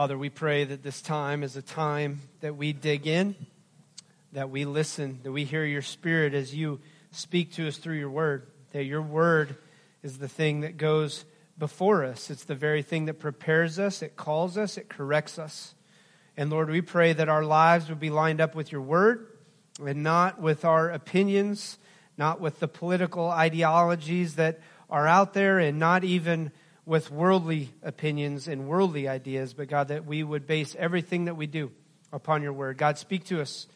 Father, we pray that this time is a time that we dig in, that we listen, that we hear your spirit as you speak to us through your word, that your word is the thing that goes before us. It's the very thing that prepares us, it calls us, it corrects us. And Lord, we pray that our lives would be lined up with your word and not with our opinions, not with the political ideologies that are out there, and not even with worldly opinions and worldly ideas, but God, that we would base everything that we do upon your word. God, speak to us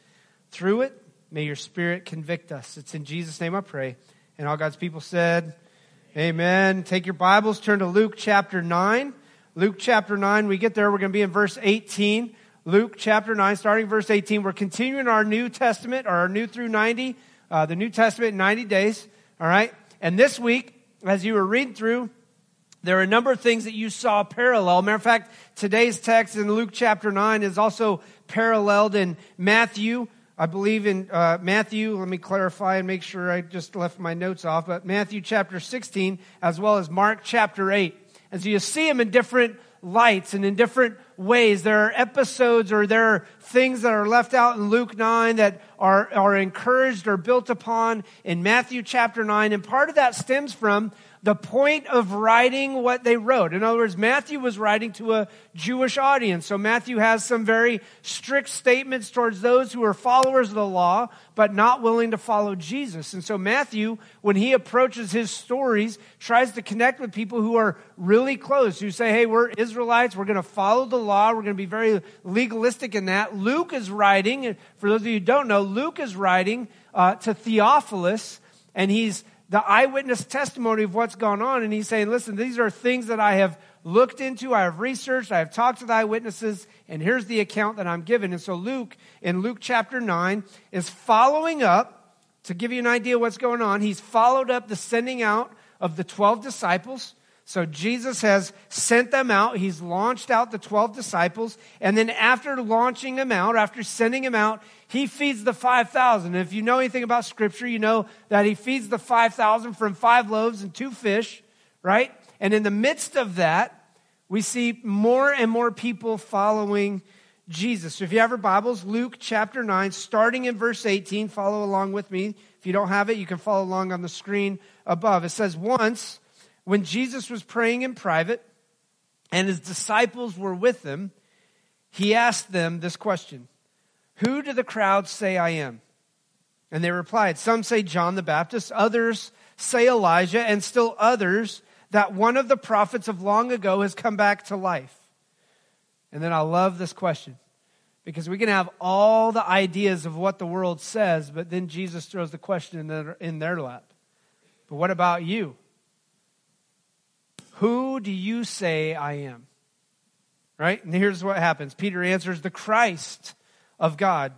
through it. May your spirit convict us. It's in Jesus' name I pray. And all God's people said, Amen. Take your Bibles, turn to Luke chapter 9. Luke chapter 9, we get there, we're going to be in verse 18. Luke chapter 9, starting verse 18. We're continuing our New Testament, or our new through 90, uh, the New Testament in 90 days. All right? And this week, as you were reading through, there are a number of things that you saw parallel. Matter of fact, today's text in Luke chapter 9 is also paralleled in Matthew. I believe in uh, Matthew, let me clarify and make sure I just left my notes off, but Matthew chapter 16, as well as Mark chapter 8. And so you see them in different lights and in different ways. There are episodes or there are things that are left out in Luke 9 that are, are encouraged or built upon in Matthew chapter 9. And part of that stems from the point of writing what they wrote. In other words, Matthew was writing to a Jewish audience. So Matthew has some very strict statements towards those who are followers of the law, but not willing to follow Jesus. And so Matthew, when he approaches his stories, tries to connect with people who are really close, who say, hey, we're Israelites, we're going to follow the law, we're going to be very legalistic in that. Luke is writing, for those of you who don't know, Luke is writing uh, to Theophilus, and he's the eyewitness testimony of what's gone on. And he's saying, listen, these are things that I have looked into, I have researched, I have talked to the eyewitnesses, and here's the account that I'm given. And so Luke, in Luke chapter 9, is following up, to give you an idea what's going on, he's followed up the sending out of the 12 disciples. So Jesus has sent them out. He's launched out the 12 disciples. And then after launching them out, after sending them out, he feeds the 5,000. If you know anything about scripture, you know that he feeds the 5,000 from five loaves and two fish, right? And in the midst of that, we see more and more people following Jesus. So if you have your Bibles, Luke chapter 9, starting in verse 18, follow along with me. If you don't have it, you can follow along on the screen above. It says, Once, when Jesus was praying in private and his disciples were with him, he asked them this question Who do the crowds say I am? And they replied, Some say John the Baptist, others say Elijah, and still others that one of the prophets of long ago has come back to life. And then I love this question because we can have all the ideas of what the world says, but then Jesus throws the question in their, in their lap. But what about you? Who do you say I am? Right? And here's what happens Peter answers, The Christ of God.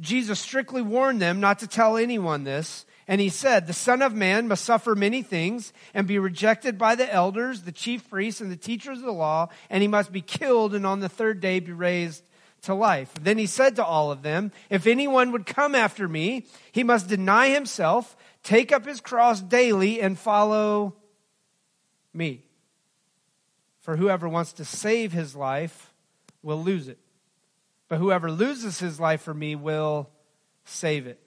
Jesus strictly warned them not to tell anyone this. And he said, The Son of Man must suffer many things and be rejected by the elders, the chief priests, and the teachers of the law, and he must be killed and on the third day be raised to life. Then he said to all of them, If anyone would come after me, he must deny himself, take up his cross daily, and follow me. For whoever wants to save his life will lose it. But whoever loses his life for me will save it.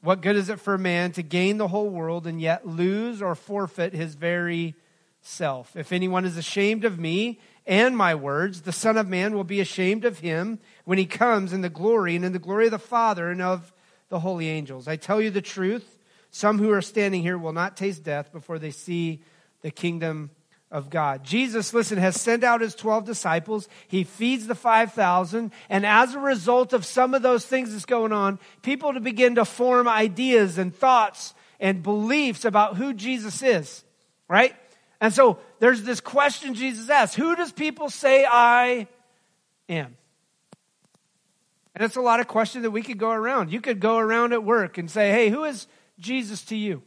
What good is it for a man to gain the whole world and yet lose or forfeit his very self? If anyone is ashamed of me and my words, the Son of Man will be ashamed of him when he comes in the glory and in the glory of the Father and of the holy angels. I tell you the truth, some who are standing here will not taste death before they see the kingdom of God. Jesus, listen, has sent out his 12 disciples. He feeds the 5,000. And as a result of some of those things that's going on, people to begin to form ideas and thoughts and beliefs about who Jesus is, right? And so there's this question Jesus asks Who does people say I am? And it's a lot of questions that we could go around. You could go around at work and say, Hey, who is Jesus to you?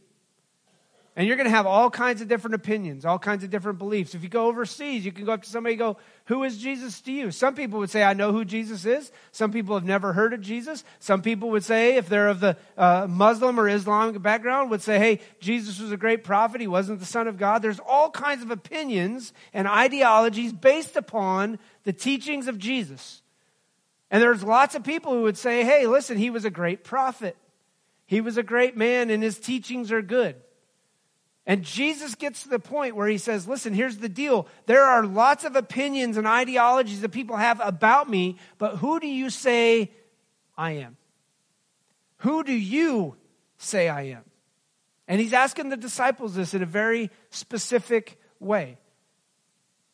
And you're going to have all kinds of different opinions, all kinds of different beliefs. If you go overseas, you can go up to somebody and go, Who is Jesus to you? Some people would say, I know who Jesus is. Some people have never heard of Jesus. Some people would say, if they're of the uh, Muslim or Islamic background, would say, Hey, Jesus was a great prophet. He wasn't the Son of God. There's all kinds of opinions and ideologies based upon the teachings of Jesus. And there's lots of people who would say, Hey, listen, he was a great prophet. He was a great man, and his teachings are good. And Jesus gets to the point where he says, Listen, here's the deal. There are lots of opinions and ideologies that people have about me, but who do you say I am? Who do you say I am? And he's asking the disciples this in a very specific way.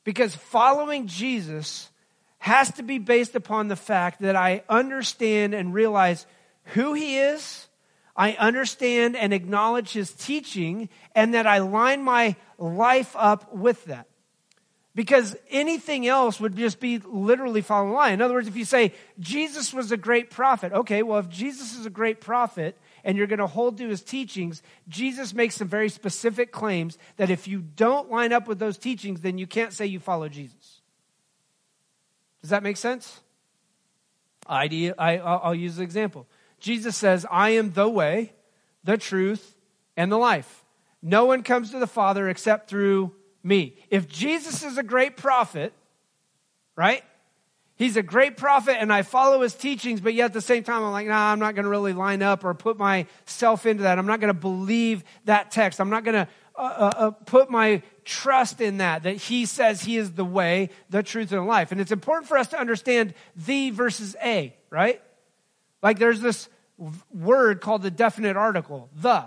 Because following Jesus has to be based upon the fact that I understand and realize who he is I understand and acknowledge his teaching, and that I line my life up with that. Because anything else would just be literally following line. In other words, if you say Jesus was a great prophet, okay, well, if Jesus is a great prophet and you're going to hold to his teachings, Jesus makes some very specific claims that if you don't line up with those teachings, then you can't say you follow Jesus. Does that make sense? I, I'll use an example. Jesus says, I am the way, the truth, and the life. No one comes to the Father except through me. If Jesus is a great prophet, right? He's a great prophet and I follow his teachings, but yet at the same time, I'm like, nah, I'm not going to really line up or put myself into that. I'm not going to believe that text. I'm not going to uh, uh, uh, put my trust in that, that he says he is the way, the truth, and the life. And it's important for us to understand the versus a, right? Like there's this word called the definite article, the.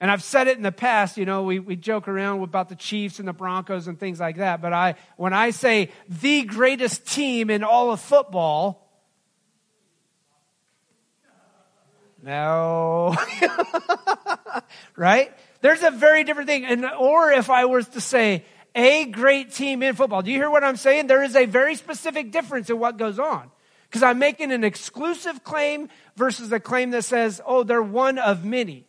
And I've said it in the past, you know, we, we joke around about the Chiefs and the Broncos and things like that. But I, when I say the greatest team in all of football, no. right? There's a very different thing. And, or if I was to say a great team in football, do you hear what I'm saying? There is a very specific difference in what goes on. Because I'm making an exclusive claim versus a claim that says, oh, they're one of many.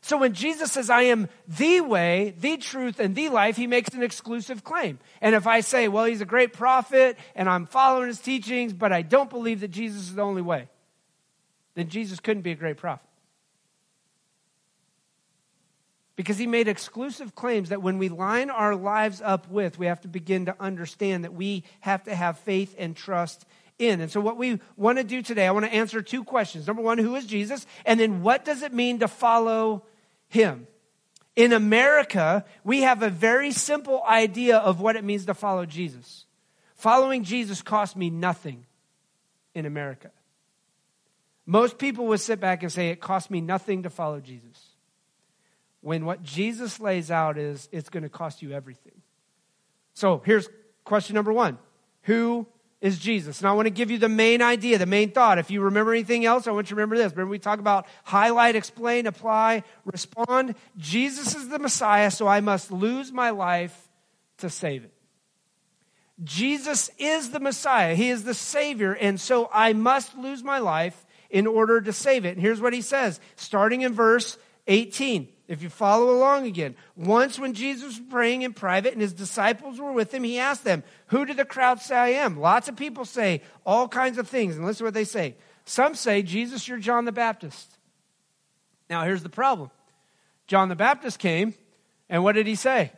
So when Jesus says, I am the way, the truth, and the life, he makes an exclusive claim. And if I say, well, he's a great prophet and I'm following his teachings, but I don't believe that Jesus is the only way, then Jesus couldn't be a great prophet. Because he made exclusive claims that when we line our lives up with, we have to begin to understand that we have to have faith and trust in. And so, what we want to do today, I want to answer two questions. Number one, who is Jesus? And then, what does it mean to follow him? In America, we have a very simple idea of what it means to follow Jesus. Following Jesus cost me nothing in America. Most people would sit back and say, It cost me nothing to follow Jesus. When what Jesus lays out is, it's going to cost you everything. So here's question number one Who is Jesus. And I want to give you the main idea, the main thought. If you remember anything else, I want you to remember this. Remember, we talk about highlight, explain, apply, respond. Jesus is the Messiah, so I must lose my life to save it. Jesus is the Messiah, He is the Savior, and so I must lose my life in order to save it. And here's what He says, starting in verse 18. If you follow along again, once when Jesus was praying in private and his disciples were with him, he asked them, Who do the crowd say I am? Lots of people say all kinds of things. And listen to what they say. Some say, Jesus, you're John the Baptist. Now, here's the problem John the Baptist came, and what did he say?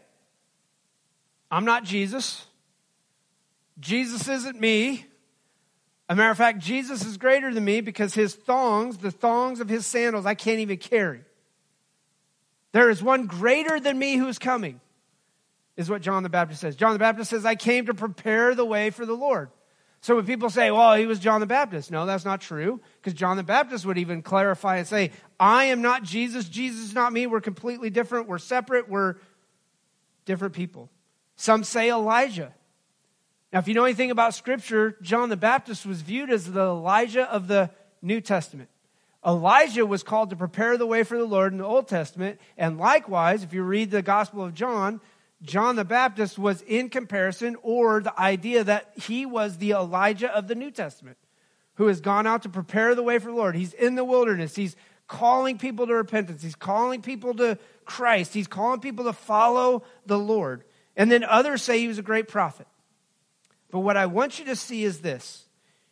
I'm not Jesus. Jesus isn't me. a matter of fact, Jesus is greater than me because his thongs, the thongs of his sandals, I can't even carry. There is one greater than me who's coming, is what John the Baptist says. John the Baptist says, I came to prepare the way for the Lord. So when people say, well, he was John the Baptist, no, that's not true, because John the Baptist would even clarify and say, I am not Jesus, Jesus is not me, we're completely different, we're separate, we're different people. Some say Elijah. Now, if you know anything about Scripture, John the Baptist was viewed as the Elijah of the New Testament. Elijah was called to prepare the way for the Lord in the Old Testament. And likewise, if you read the Gospel of John, John the Baptist was in comparison, or the idea that he was the Elijah of the New Testament, who has gone out to prepare the way for the Lord. He's in the wilderness. He's calling people to repentance. He's calling people to Christ. He's calling people to follow the Lord. And then others say he was a great prophet. But what I want you to see is this.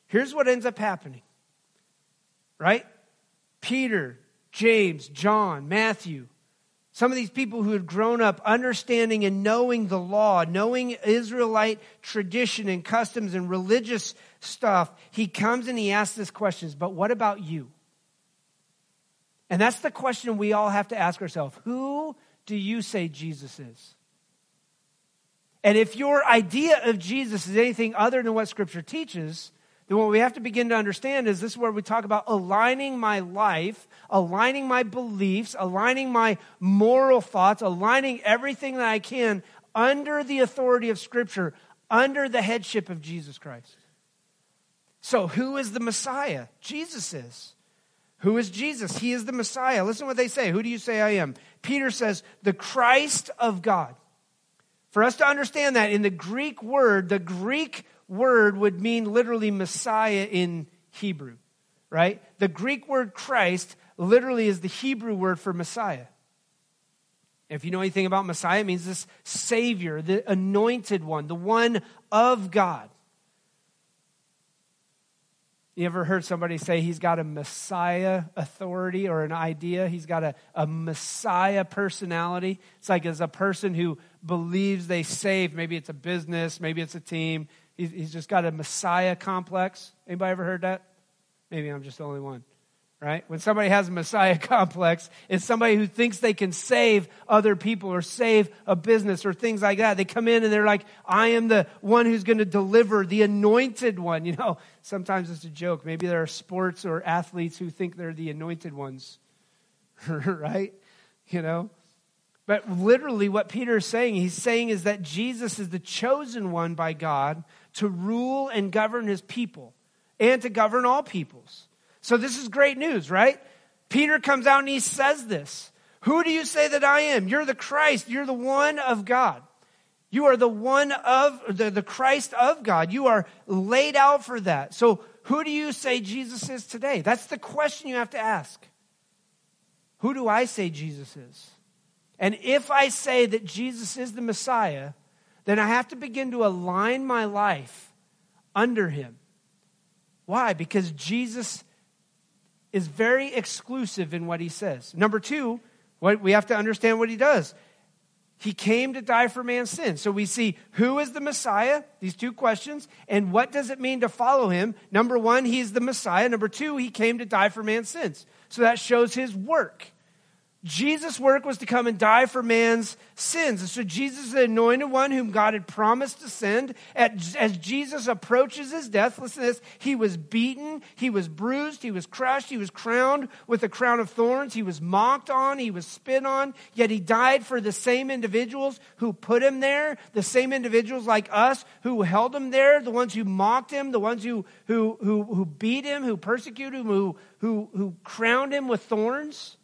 Here's what ends up happening. Right? Peter, James, John, Matthew, some of these people who had grown up understanding and knowing the law, knowing Israelite tradition and customs and religious stuff, he comes and he asks this question, but what about you? And that's the question we all have to ask ourselves. Who do you say Jesus is? And if your idea of Jesus is anything other than what Scripture teaches, then what we have to begin to understand is this is where we talk about aligning my life, aligning my beliefs, aligning my moral thoughts, aligning everything that I can under the authority of Scripture, under the headship of Jesus Christ. So, who is the Messiah? Jesus is. Who is Jesus? He is the Messiah. Listen to what they say. Who do you say I am? Peter says, the Christ of God. For us to understand that in the Greek word, the Greek word would mean literally Messiah in Hebrew, right? The Greek word Christ literally is the Hebrew word for Messiah. If you know anything about Messiah, it means this Savior, the anointed one, the one of God. You ever heard somebody say he's got a Messiah authority or an idea? He's got a, a Messiah personality. It's like as a person who believes they save. Maybe it's a business, maybe it's a team, He's, just got a Messiah complex. Anybody ever heard that? Maybe I'm just the only one. Right? When somebody has a Messiah complex, it's somebody who thinks they can save other people or save a business or things like that. They come in and they're like, I am the one who's going to deliver, the anointed one. You know, sometimes it's a joke. Maybe there are sports or athletes who think they're the anointed ones. right? You know? But literally, what Peter is saying, he's saying is that Jesus is the chosen one by God to rule and govern his people and to govern all peoples. So this is great news, right? Peter comes out and he says this. Who do you say that I am? You're the Christ. You're the one of God. You are the one of the, the Christ of God. You are laid out for that. So who do you say Jesus is today? That's the question you have to ask. Who do I say Jesus is? And if I say that Jesus is the Messiah, then I have to begin to align my life under him. Why? Because Jesus is very exclusive in what he says. Number two, what, we have to understand what he does. He came to die for man's sins. So we see who is the Messiah, these two questions, and what does it mean to follow him? Number one, he's the Messiah. Number two, he came to die for man's sins. So that shows his work. Jesus' work was to come and die for man's sins. And so Jesus is the anointed one whom God had promised to send. As Jesus approaches his death, listen to this, he was beaten, he was bruised, he was crushed, he was crowned with a crown of thorns, he was mocked on, he was spit on, yet he died for the same individuals who put him there, the same individuals like us who held him there, the ones who mocked him, the ones who, who, who, who beat him, who persecuted him, who, who, who crowned him with thorns.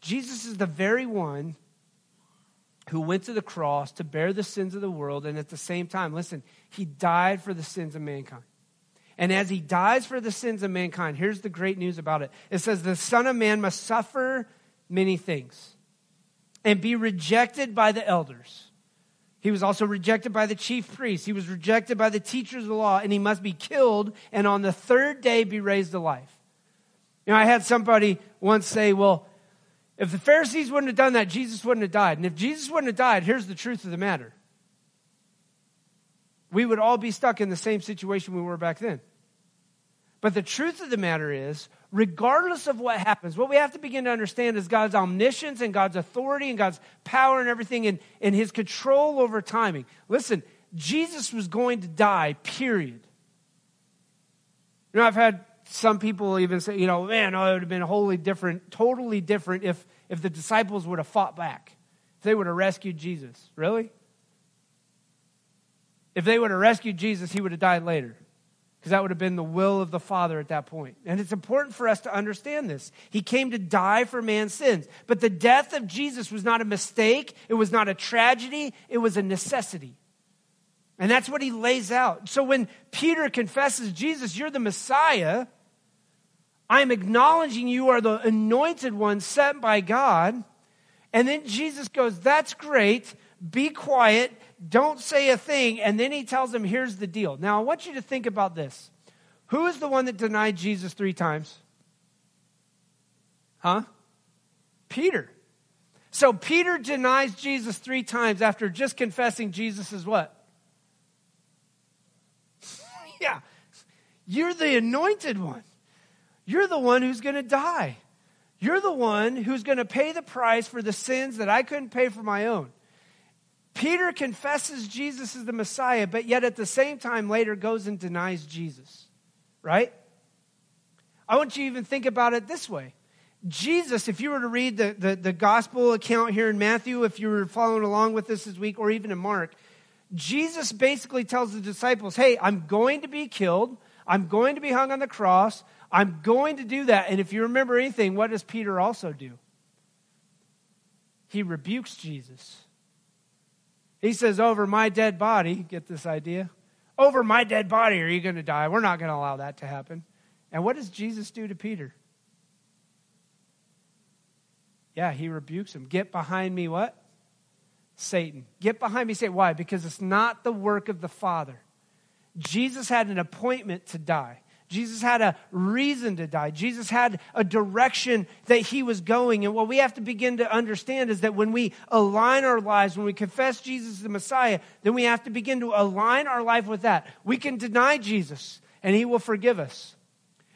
Jesus is the very one who went to the cross to bear the sins of the world, and at the same time, listen, he died for the sins of mankind. And as he dies for the sins of mankind, here's the great news about it it says, The Son of Man must suffer many things and be rejected by the elders. He was also rejected by the chief priests. He was rejected by the teachers of the law, and he must be killed and on the third day be raised to life. You know, I had somebody once say, Well, if the Pharisees wouldn't have done that, Jesus wouldn't have died. And if Jesus wouldn't have died, here's the truth of the matter we would all be stuck in the same situation we were back then. But the truth of the matter is, regardless of what happens, what we have to begin to understand is God's omniscience and God's authority and God's power and everything and, and his control over timing. Listen, Jesus was going to die, period. You know, I've had some people even say, you know, man, oh, it would have been wholly different, totally different if, if the disciples would have fought back, if they would have rescued Jesus. Really? If they would have rescued Jesus, he would have died later. Because that would have been the will of the Father at that point. And it's important for us to understand this. He came to die for man's sins. But the death of Jesus was not a mistake, it was not a tragedy, it was a necessity. And that's what he lays out. So when Peter confesses, Jesus, you're the Messiah, I'm acknowledging you are the anointed one sent by God. And then Jesus goes, That's great. Be quiet. Don't say a thing. And then he tells them, Here's the deal. Now, I want you to think about this. Who is the one that denied Jesus three times? Huh? Peter. So Peter denies Jesus three times after just confessing Jesus is what? yeah. You're the anointed one. You're the one who's going to die. You're the one who's going to pay the price for the sins that I couldn't pay for my own. Peter confesses Jesus is the Messiah, but yet at the same time later goes and denies Jesus. Right? I want you to even think about it this way. Jesus, if you were to read the, the, the, gospel account here in Matthew, if you were following along with this this week, or even in Mark, Jesus basically tells the disciples, Hey, I'm going to be killed. I'm going to be hung on the cross. I'm going to do that. And if you remember anything, what does Peter also do? He rebukes Jesus. He says, Over my dead body, get this idea? Over my dead body are you going to die? We're not going to allow that to happen. And what does Jesus do to Peter? Yeah, he rebukes him. Get behind me, what? Satan. Get behind me, Satan. Why? Because it's not the work of the Father. Jesus had an appointment to die. Jesus had a reason to die. Jesus had a direction that he was going. And what we have to begin to understand is that when we align our lives, when we confess Jesus the Messiah, then we have to begin to align our life with that. We can deny Jesus and he will forgive us.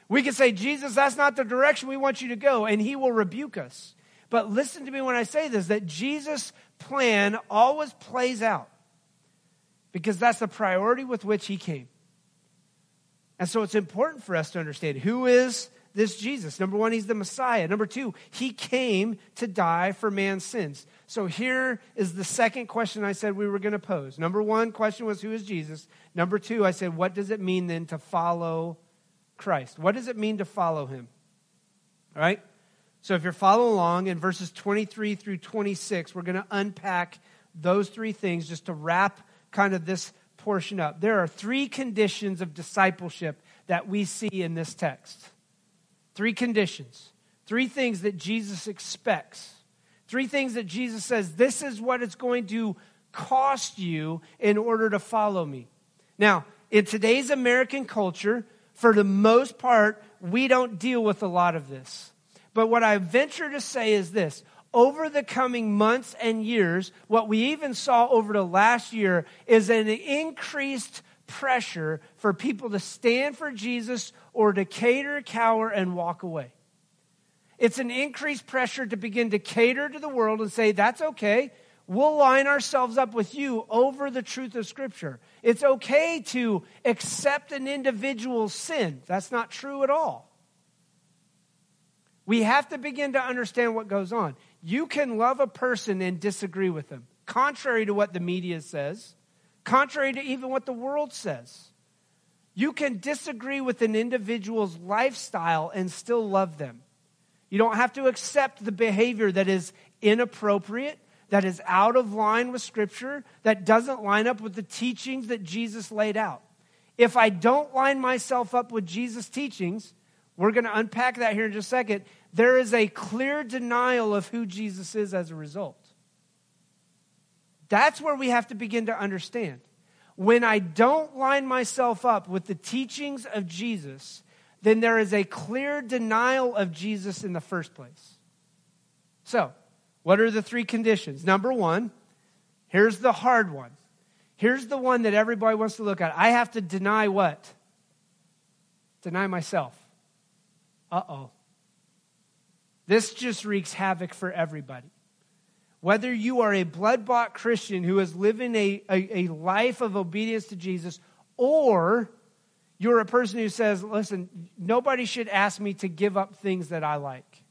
We can say, Jesus, that's not the direction we want you to go, and he will rebuke us. But listen to me when I say this that Jesus' plan always plays out because that's the priority with which he came. And so it's important for us to understand who is this Jesus. Number one, he's the Messiah. Number two, he came to die for man's sins. So here is the second question I said we were going to pose. Number one question was, who is Jesus? Number two, I said, what does it mean then to follow Christ? What does it mean to follow him? All right? So if you're following along in verses 23 through 26, we're going to unpack those three things just to wrap kind of this portion up. There are three conditions of discipleship that we see in this text. Three conditions. Three things that Jesus expects. Three things that Jesus says, this is what it's going to cost you in order to follow me. Now, in today's American culture, for the most part, we don't deal with a lot of this. But what I venture to say is this over the coming months and years, what we even saw over the last year is an increased pressure for people to stand for Jesus or to cater, cower, and walk away. It's an increased pressure to begin to cater to the world and say, that's okay. We'll line ourselves up with you over the truth of Scripture. It's okay to accept an individual's sin. That's not true at all. We have to begin to understand what goes on. You can love a person and disagree with them, contrary to what the media says, contrary to even what the world says. You can disagree with an individual's lifestyle and still love them. You don't have to accept the behavior that is inappropriate, that is out of line with Scripture, that doesn't line up with the teachings that Jesus laid out. If I don't line myself up with Jesus' teachings, we're going to unpack that here in just a second. There is a clear denial of who Jesus is as a result. That's where we have to begin to understand. When I don't line myself up with the teachings of Jesus, then there is a clear denial of Jesus in the first place. So, what are the three conditions? Number one, here's the hard one. Here's the one that everybody wants to look at. I have to deny what? Deny myself uh oh. This just wreaks havoc for everybody. Whether you are a blood bought Christian who is living a, a, a, life of obedience to Jesus, or you're a person who says, listen, nobody should ask me to give up things that I like.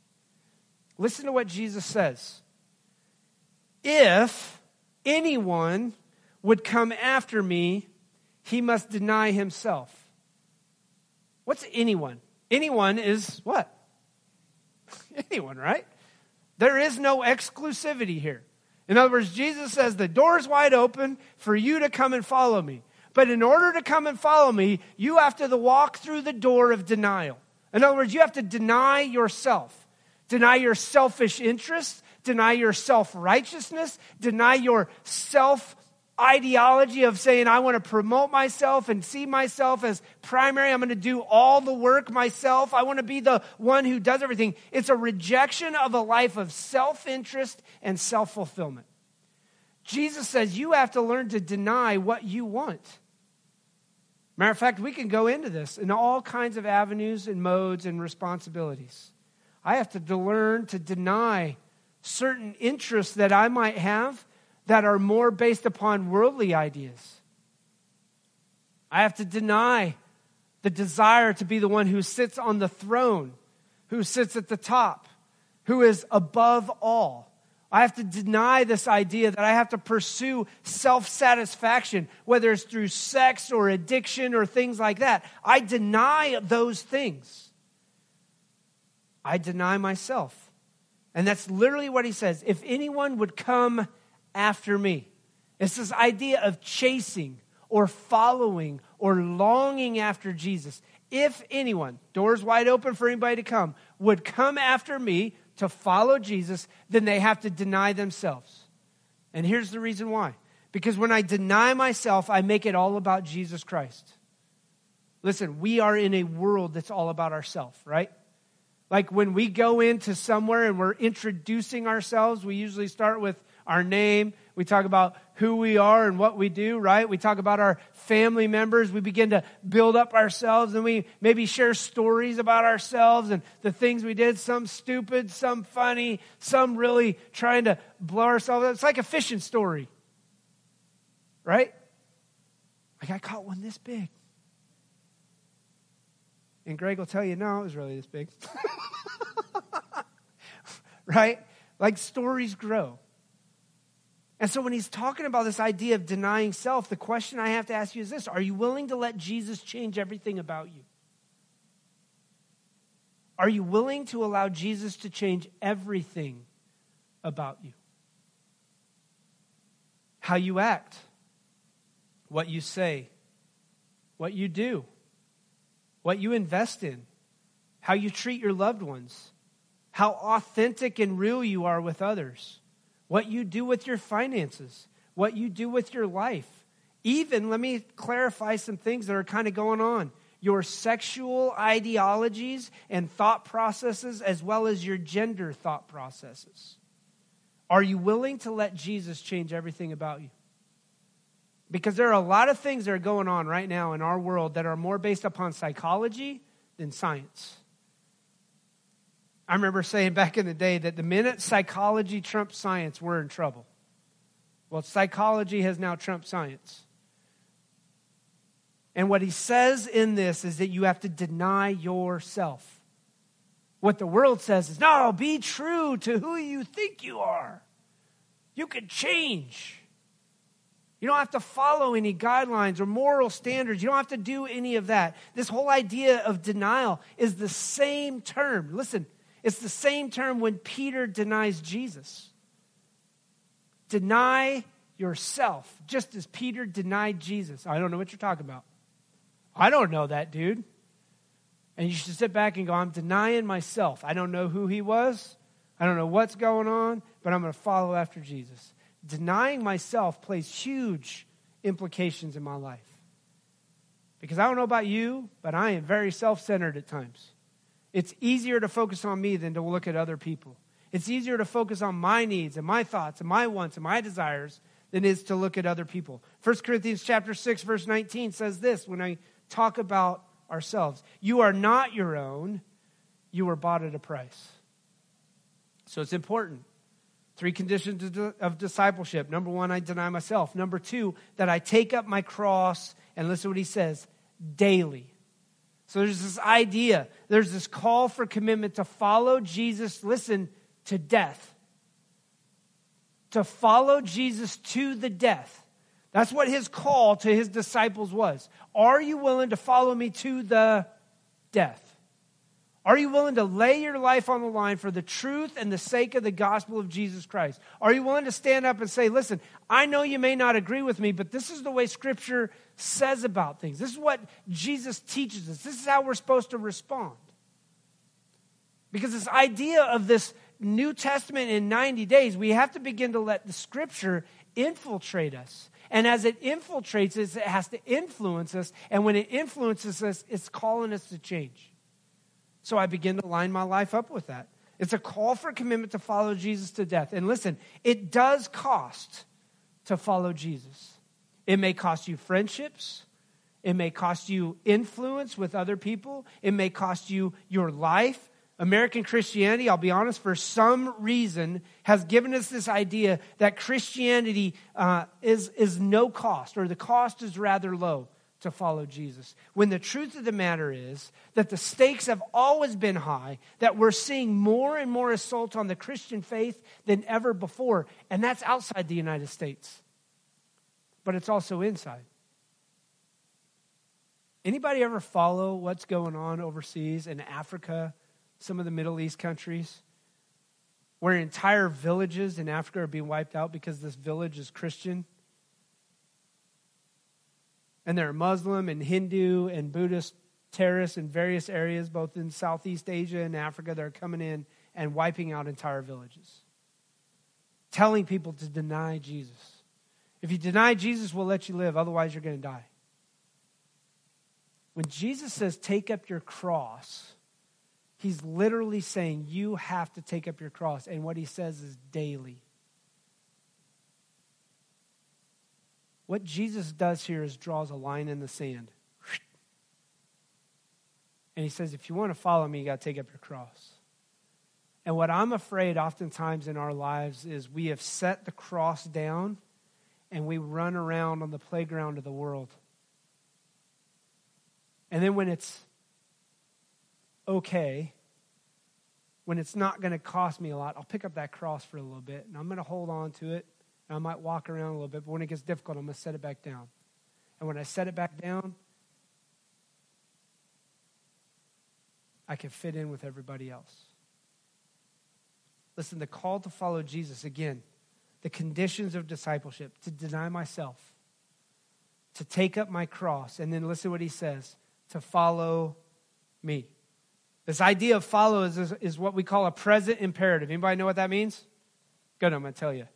Listen to what Jesus says. If anyone would come after me, he must deny himself. What's anyone? Anyone is what? Anyone, right? There is no exclusivity here. In other words, Jesus says the door's wide open for you to come and follow me. But in order to come and follow me, you have to walk through the door of denial. In other words, you have to deny yourself, deny your selfish interests, deny your self righteousness, deny your self ideology of saying, I want to promote myself and see myself as primary. I'm going to do all the work myself. I want to be the one who does everything. It's a rejection of a life of self interest and self fulfillment. Jesus says you have to learn to deny what you want. Matter of fact, we can go into this in all kinds of avenues and modes and responsibilities. I have to learn to deny certain interests that I might have that are more based upon worldly ideas. I have to deny the desire to be the one who sits on the throne, who sits at the top, who is above all. I have to deny this idea that I have to pursue self satisfaction, whether it's through sex or addiction or things like that. I deny those things. I deny myself. And that's literally what he says. If anyone would come after me. It's this idea of chasing or following or longing after Jesus. If anyone, doors wide open for anybody to come, would come after me to follow Jesus, then they have to deny themselves. And here's the reason why. Because when I deny myself, I make it all about Jesus Christ. Listen, we are in a world that's all about ourselves, right? Like when we go into somewhere and we're introducing ourselves, we usually start with our name. We talk about who we are and what we do, right? We talk about our family members. We begin to build up ourselves and we maybe share stories about ourselves and the things we did, some stupid, some funny, some really trying to blow ourselves up. It's like a fishing story, right? Like I caught one this big. And Greg will tell you, no, it was really this big. right? Like stories grow. And so when he's talking about this idea of denying self, the question I have to ask you is this Are you willing to let Jesus change everything about you? Are you willing to allow Jesus to change everything about you? How you act, what you say, what you do, what you invest in, how you treat your loved ones, how authentic and real you are with others what you do with your finances, what you do with your life. Even, let me clarify some things that are kind of going on your sexual ideologies and thought processes, as well as your gender thought processes. Are you willing to let Jesus change everything about you? Because there are a lot of things that are going on right now in our world that are more based upon psychology than science. I remember saying back in the day that the minute psychology trumped science, we're in trouble. Well, psychology has now trumped science. And what he says in this is that you have to deny yourself. What the world says is, no, be true to who you think you are. You can change. You don't have to follow any guidelines or moral standards. You don't have to do any of that. This whole idea of denial is the same term. Listen, it's the same term when Peter denies Jesus. Deny yourself, just as Peter denied Jesus. I don't know what you're talking about. I don't know that dude. And you should sit back and go, I'm denying myself. I don't know who he was. I don't know what's going on, but I'm going to follow after Jesus. Denying myself plays huge implications in my life. Because I don't know about you, but I am very self centered at times. It's easier to focus on me than to look at other people. It's easier to focus on my needs and my thoughts and my wants and my desires than it is to look at other people. 1 Corinthians chapter 6 verse 19 says this when I talk about ourselves. You are not your own, you were bought at a price. So it's important. Three conditions of discipleship. Number one, I deny myself. Number two, that I take up my cross, and listen to what he says daily. So there's this idea, there's this call for commitment to follow Jesus, listen, to death. To follow Jesus to the death. That's what his call to his disciples was. Are you willing to follow me to the death? Are you willing to lay your life on the line for the truth and the sake of the gospel of Jesus Christ? Are you willing to stand up and say, listen, I know you may not agree with me, but this is the way Scripture says about things. This is what Jesus teaches us. This is how we're supposed to respond. Because this idea of this New Testament in 90 days, we have to begin to let the scripture infiltrate us. And as it infiltrates us, it has to influence us. And when it influences us, it's calling us to change. So I begin to line my life up with that. It's a call for commitment to follow Jesus to death. And listen, it does cost to follow Jesus. It may cost you friendships. It may cost you influence with other people. It may cost you your life. American Christianity, I'll be honest, for some reason has given us this idea that Christianity uh, is, is no cost, or the cost is rather low to follow Jesus. When the truth of the matter is that the stakes have always been high, that we're seeing more and more assault on the Christian faith than ever before, and that's outside the United States. But it's also inside. Anybody ever follow what's going on overseas in Africa, some of the Middle East countries, where entire villages in Africa are being wiped out because this village is Christian? And there are Muslim and Hindu and Buddhist terrorists in various areas, both in Southeast Asia and Africa, that are coming in and wiping out entire villages. Telling people to deny Jesus. If you deny Jesus, we'll let you live, otherwise, you're going to die. When Jesus says, take up your cross, he's literally saying you have to take up your cross. And what he says is daily. What Jesus does here is draws a line in the sand. And he says, if you want to follow me, you got to take up your cross. And what I'm afraid oftentimes in our lives is we have set the cross down and we run around on the playground of the world. And then when it's okay, when it's not going to cost me a lot, I'll pick up that cross for a little bit and I'm going to hold on to it. And I might walk around a little bit, but when it gets difficult, I'm going to set it back down. And when I set it back down, I can fit in with everybody else. Listen, the call to follow Jesus, again, the conditions of discipleship, to deny myself, to take up my cross, and then listen what he says to follow me. This idea of follow is, is, is, what we call a present imperative. Anybody know what that means? Good, I'm going to tell you.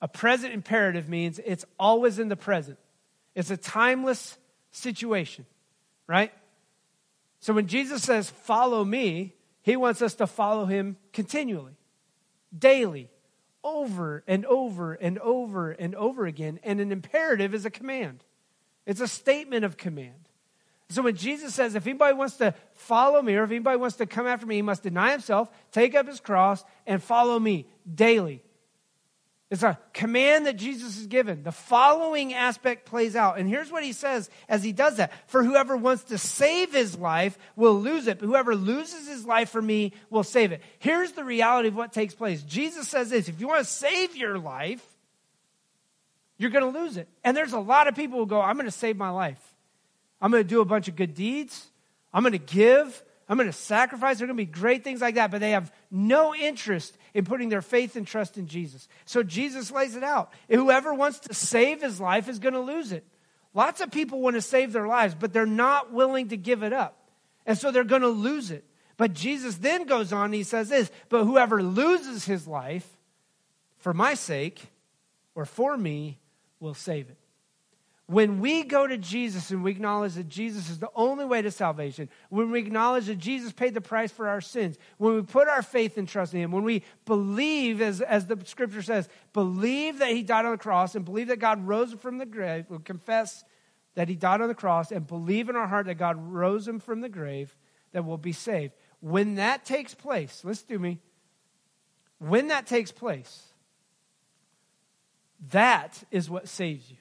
A present imperative means it's always in the present. It's a timeless situation, right? So when Jesus says, follow me, he wants us to follow him continually, daily, over and over and over and over again. And an imperative is a command, it's a statement of command. So when Jesus says, if anybody wants to follow me or if anybody wants to come after me, he must deny himself, take up his cross, and follow me daily. It's a command that Jesus has given. The following aspect plays out. And here's what he says as he does that For whoever wants to save his life will lose it, but whoever loses his life for me will save it. Here's the reality of what takes place Jesus says this if you want to save your life, you're going to lose it. And there's a lot of people who go, I'm going to save my life. I'm going to do a bunch of good deeds. I'm going to give. I'm going to sacrifice. There are going to be great things like that, but they have no interest in putting their faith and trust in Jesus. So Jesus lays it out. Whoever wants to save his life is going to lose it. Lots of people want to save their lives, but they're not willing to give it up. And so they're going to lose it. But Jesus then goes on and he says this But whoever loses his life for my sake or for me will save it. When we go to Jesus and we acknowledge that Jesus is the only way to salvation, when we acknowledge that Jesus paid the price for our sins, when we put our faith and trust in Him, when we believe, as, as the scripture says, believe that He died on the cross and believe that God rose from the grave, we confess that He died on the cross and believe in our heart that God rose Him from the grave, that we'll be saved. When that takes place, listen to me, when that takes place, that is what saves you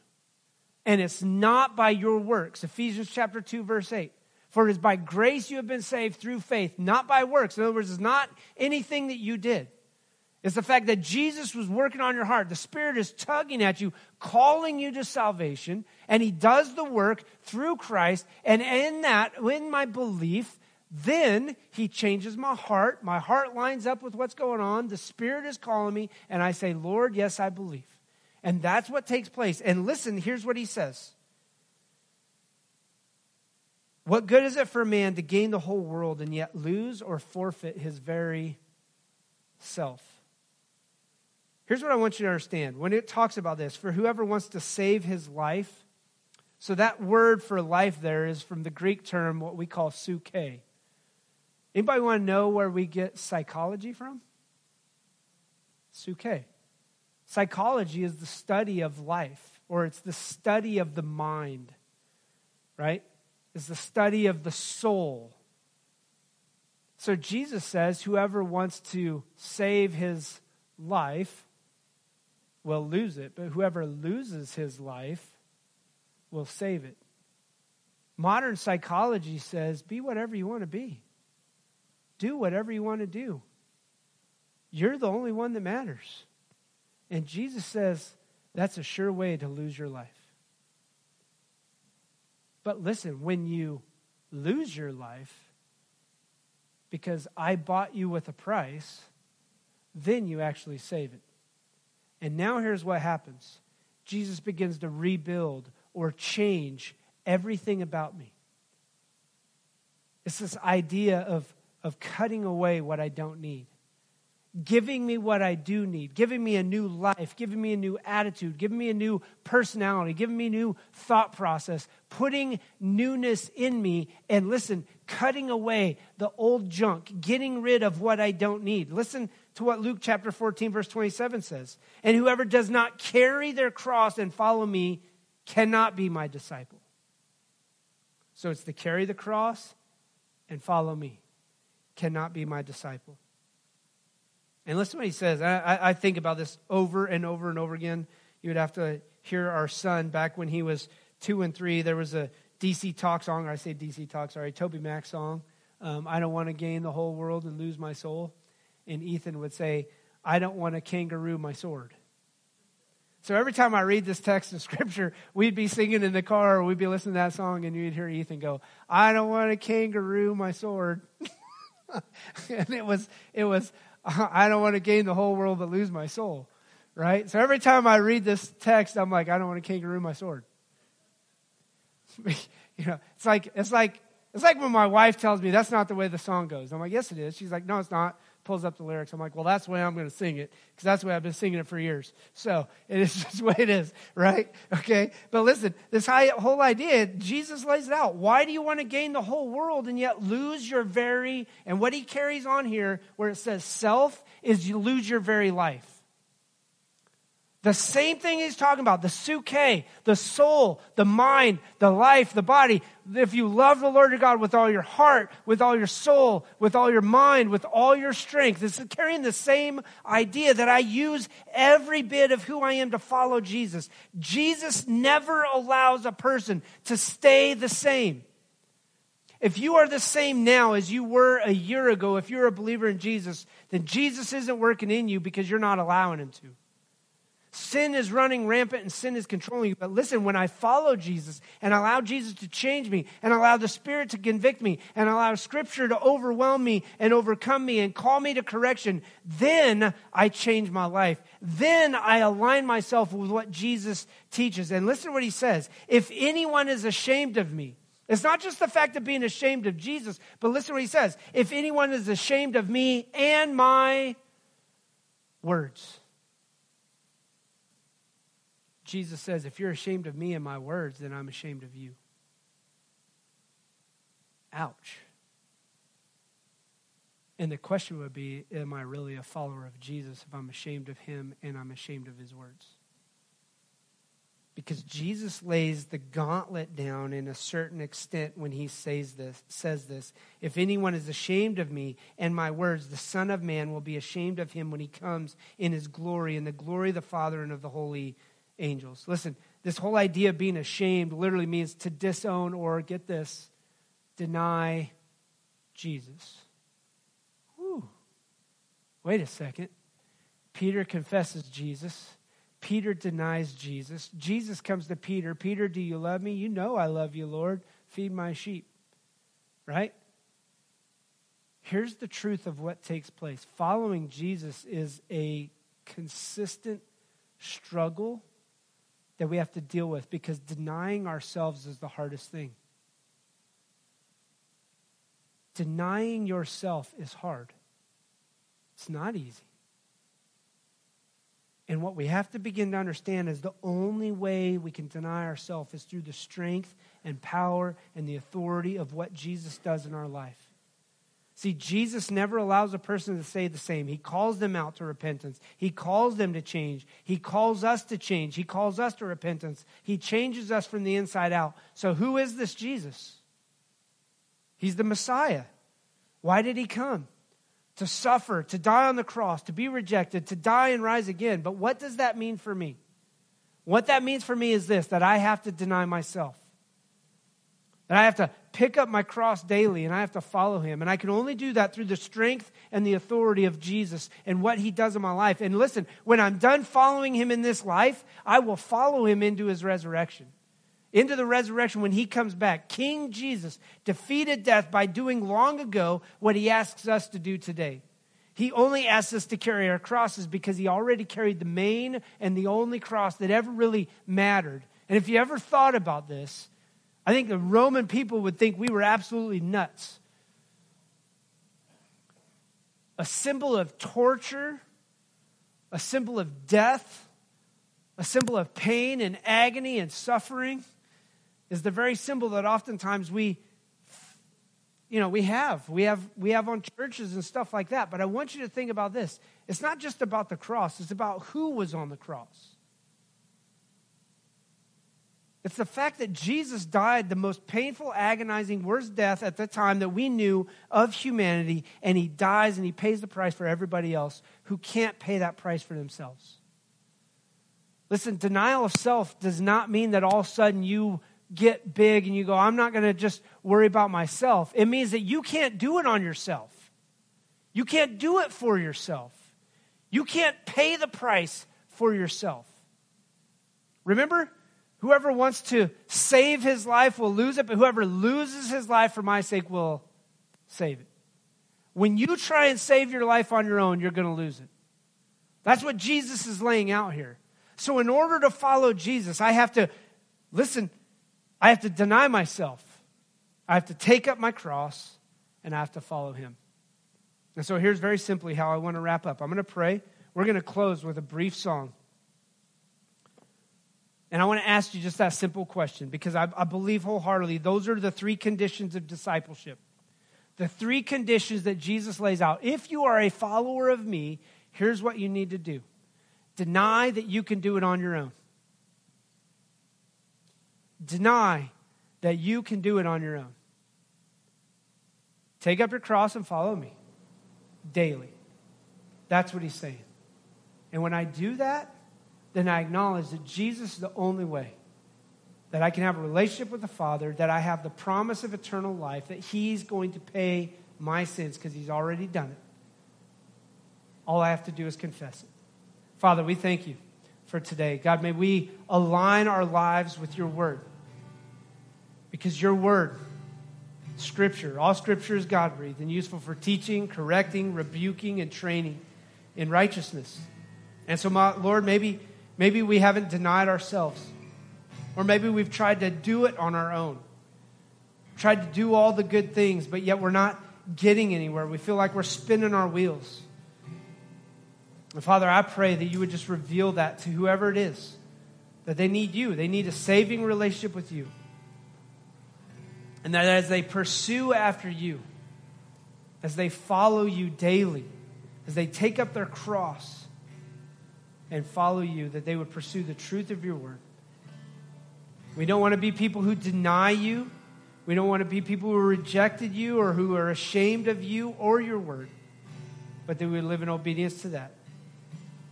and it's not by your works. Ephesians chapter 2, verse 8. For it is by grace you have been saved through faith, not by works. In other words, it's not anything that you did. It's the fact that Jesus was working on your heart. The Spirit is tugging at you, calling you to salvation, and He does the work through Christ. And in that, in my belief, then He changes my heart. My heart lines up with what's going on. The Spirit is calling me, and I say, Lord, yes, I believe. And that's what takes place. And listen, here's what he says What good is it for a man to gain the whole world and yet lose or forfeit his very self? Here's what I want you to understand. When it talks about this, for whoever wants to save his life, so that word for life there is from the Greek term what we call suke. Anybody want to know where we get psychology from? Suke. Psychology is the study of life, or it's the study of the mind, right? It's the study of the soul. So Jesus says, whoever wants to save his life will lose it, but whoever loses his life will save it. Modern psychology says, be whatever you want to be, do whatever you want to do. You're the only one that matters. And Jesus says that's a sure way to lose your life. But listen, when you lose your life, because I bought you with a price, then you actually save it. And now here's what happens Jesus begins to rebuild or change everything about me. It's this idea of, of cutting away what I don't need giving me what I do need, giving me a new life, giving me a new attitude, giving me a new personality, giving me a new thought process, putting newness in me, and listen, cutting away the old junk, getting rid of what I don't need. Listen to what Luke chapter 14, verse 27 says. And whoever does not carry their cross and follow me cannot be my disciple. So it's to carry the cross and follow me, cannot be my disciple. And listen what he says. I, I think about this over and over and over again. You would have to hear our son back when he was two and three. There was a DC Talk song, or I say DC Talk, sorry, Toby Mac song. Um, I don't want to gain the whole world and lose my soul. And Ethan would say, I don't want to kangaroo my sword. So every time I read this text of scripture, we'd be singing in the car or we'd be listening to that song and you'd hear Ethan go, I don't want to kangaroo my sword. and it was, it was I don't want to gain the whole world but lose my soul. Right? So every time I read this text, I'm like, I don't want to kangaroo my sword. you know, it's like it's like it's like when my wife tells me that's not the way the song goes. I'm like, yes, it is. She's like, no, it's not. Pulls up the lyrics. I'm like, well, that's the way I'm going to sing it because that's the way I've been singing it for years. So it is just the way it is, right? Okay. But listen, this whole idea, Jesus lays it out. Why do you want to gain the whole world and yet lose your very, and what he carries on here where it says self is you lose your very life. The same thing he's talking about the suke, the soul, the mind, the life, the body. If you love the Lord your God with all your heart, with all your soul, with all your mind, with all your strength, it's carrying the same idea that I use every bit of who I am to follow Jesus. Jesus never allows a person to stay the same. If you are the same now as you were a year ago, if you're a believer in Jesus, then Jesus isn't working in you because you're not allowing him to. Sin is running rampant and sin is controlling you. But listen, when I follow Jesus and allow Jesus to change me and allow the Spirit to convict me and allow Scripture to overwhelm me and overcome me and call me to correction, then I change my life. Then I align myself with what Jesus teaches. And listen to what he says. If anyone is ashamed of me, it's not just the fact of being ashamed of Jesus, but listen to what he says. If anyone is ashamed of me and my words, Jesus says, If you're ashamed of me and my words, then I'm ashamed of you. Ouch. And the question would be Am I really a follower of Jesus if I'm ashamed of him and I'm ashamed of his words? Because Jesus lays the gauntlet down in a certain extent when he says this, says this. If anyone is ashamed of me and my words, the Son of Man will be ashamed of him when he comes in his glory, in the glory of the Father and of the Holy angels. Listen, this whole idea of being ashamed literally means to disown or, get this, deny Jesus. Whew. Wait a second. Peter confesses Jesus. Peter denies Jesus. Jesus comes to Peter. Peter, do you love me? You know I love you, Lord. Feed my sheep. Right? Here's the truth of what takes place following Jesus is a consistent struggle that we have to deal with because denying ourselves is the hardest thing. denying yourself is hard. It's not easy. And what we have to begin to understand is the only way we can deny ourselves is through the strength and power and the authority of what Jesus does in our life. See, Jesus never allows a person to say the same. He calls them out to repentance. He calls them to change. He calls us to change. He calls us to repentance. He changes us from the inside out. So, who is this Jesus? He's the Messiah. Why did he come? to suffer, to die on the cross, to be rejected, to die and rise again. But what does that mean for me? What that means for me is this that I have to deny myself. That I have to pick up my cross daily and I have to follow him. And I can only do that through the strength and the authority of Jesus and what he does in my life. And listen, when I'm done following him in this life, I will follow him into his resurrection into the resurrection when he comes back. King Jesus defeated death by doing long ago what he asks us to do today. He only asks us to carry our crosses because he already carried the main and the only cross that ever really mattered. And if you ever thought about this, I think the Roman people would think we were absolutely nuts. A symbol of torture, a symbol of death, a symbol of pain and agony and suffering is the very symbol that oftentimes we you know we have. We have we have on churches and stuff like that. But i want you to think about this. It's not just about the cross. It's about who was on the cross it's the fact that jesus died the most painful agonizing worst death at the time that we knew of humanity and he dies and he pays the price for everybody else who can't pay that price for themselves listen denial of self does not mean that all of a sudden you get big and you go, I'm not going to just worry about myself, it means that you can't do it on yourself. You can't do it for yourself. You can't pay the price for yourself. Remember, whoever wants to save his life will lose it, but whoever loses his life for my sake will save it. When you try and save your life on your own, you're going to lose it. That's what Jesus is laying out here. So, in order to follow Jesus, I have to listen, I have to deny myself. I have to take up my cross and I have to follow him. And so here's very simply how I want to wrap up. I'm going to pray. We're going to close with a brief song. And I want to ask you just that simple question because I, I, believe wholeheartedly those are the three conditions of discipleship. The three conditions that Jesus lays out. If you are a follower of me, here's what you need to do deny that you can do it on your own deny that you can do it on your own. Take up your cross and follow me daily. That's what he's saying. And when I do that, then I acknowledge that Jesus is the only way that I can have a relationship with the Father, that I have the promise of eternal life, that he's going to pay my sins because he's already done it. All I have to do is confess it. Father, we thank you for today. God, may we align our lives with your word. Because your word, scripture, all scripture is God breathed and useful for teaching, correcting, rebuking, and training in righteousness. And so, my, Lord, maybe, maybe we haven't denied ourselves. Or maybe we've tried to do it on our own. Tried to do all the good things, but yet we're not getting anywhere. We feel like we're spinning our wheels. And Father, I pray that you would just reveal that to whoever it is, that they need you. They need a saving relationship with you. And that as they pursue after you, as they follow you daily, as they take up their cross and follow you, that they would pursue the truth of your word. We don't want to be people who deny you. We don't want to be people who rejected you or who are ashamed of you or your word, but that we live in obedience to that.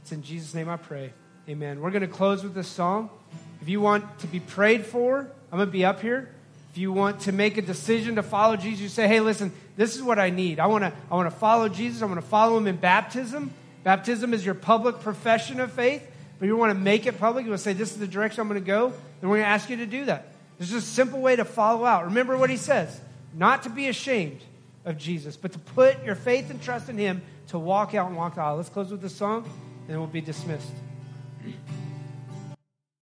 It's in Jesus' name I pray. Amen. We're going to close with this song. If you want to be prayed for, I'm going to be up here. If you want to make a decision to follow Jesus, you say, hey, listen, this is what I need. I want to I want to follow Jesus. I want to follow him in baptism. Baptism is your public profession of faith, but you want to make it public. You want to say, this is the direction I'm going to go. Then we're going to ask you to do that. There's just a simple way to follow out. Remember what he says not to be ashamed of Jesus, but to put your faith and trust in him to walk out and walk out. Let's close with this song, and we'll be dismissed.